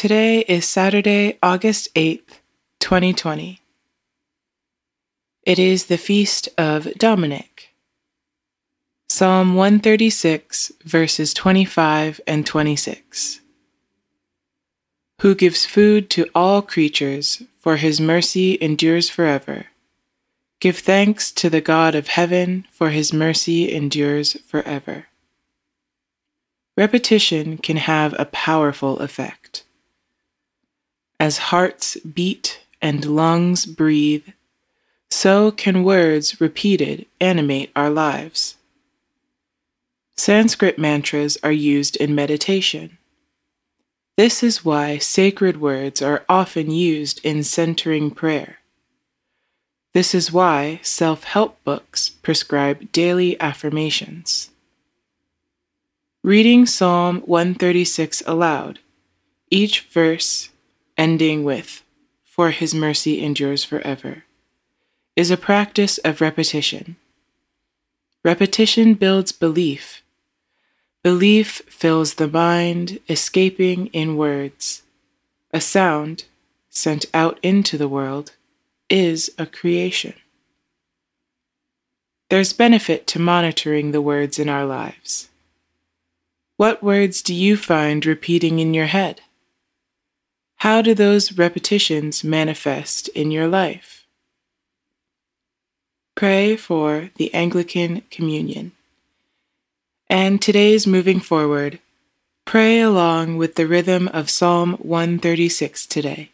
Today is Saturday, August 8th, 2020. It is the feast of Dominic. Psalm 136, verses 25 and 26. Who gives food to all creatures, for his mercy endures forever. Give thanks to the God of heaven, for his mercy endures forever. Repetition can have a powerful effect. As hearts beat and lungs breathe, so can words repeated animate our lives. Sanskrit mantras are used in meditation. This is why sacred words are often used in centering prayer. This is why self help books prescribe daily affirmations. Reading Psalm 136 aloud, each verse ending with, For his mercy endures forever, is a practice of repetition. Repetition builds belief. Belief fills the mind, escaping in words. A sound, sent out into the world, is a creation. There's benefit to monitoring the words in our lives. What words do you find repeating in your head? How do those repetitions manifest in your life? Pray for the Anglican Communion. And today's moving forward, pray along with the rhythm of Psalm 136 today.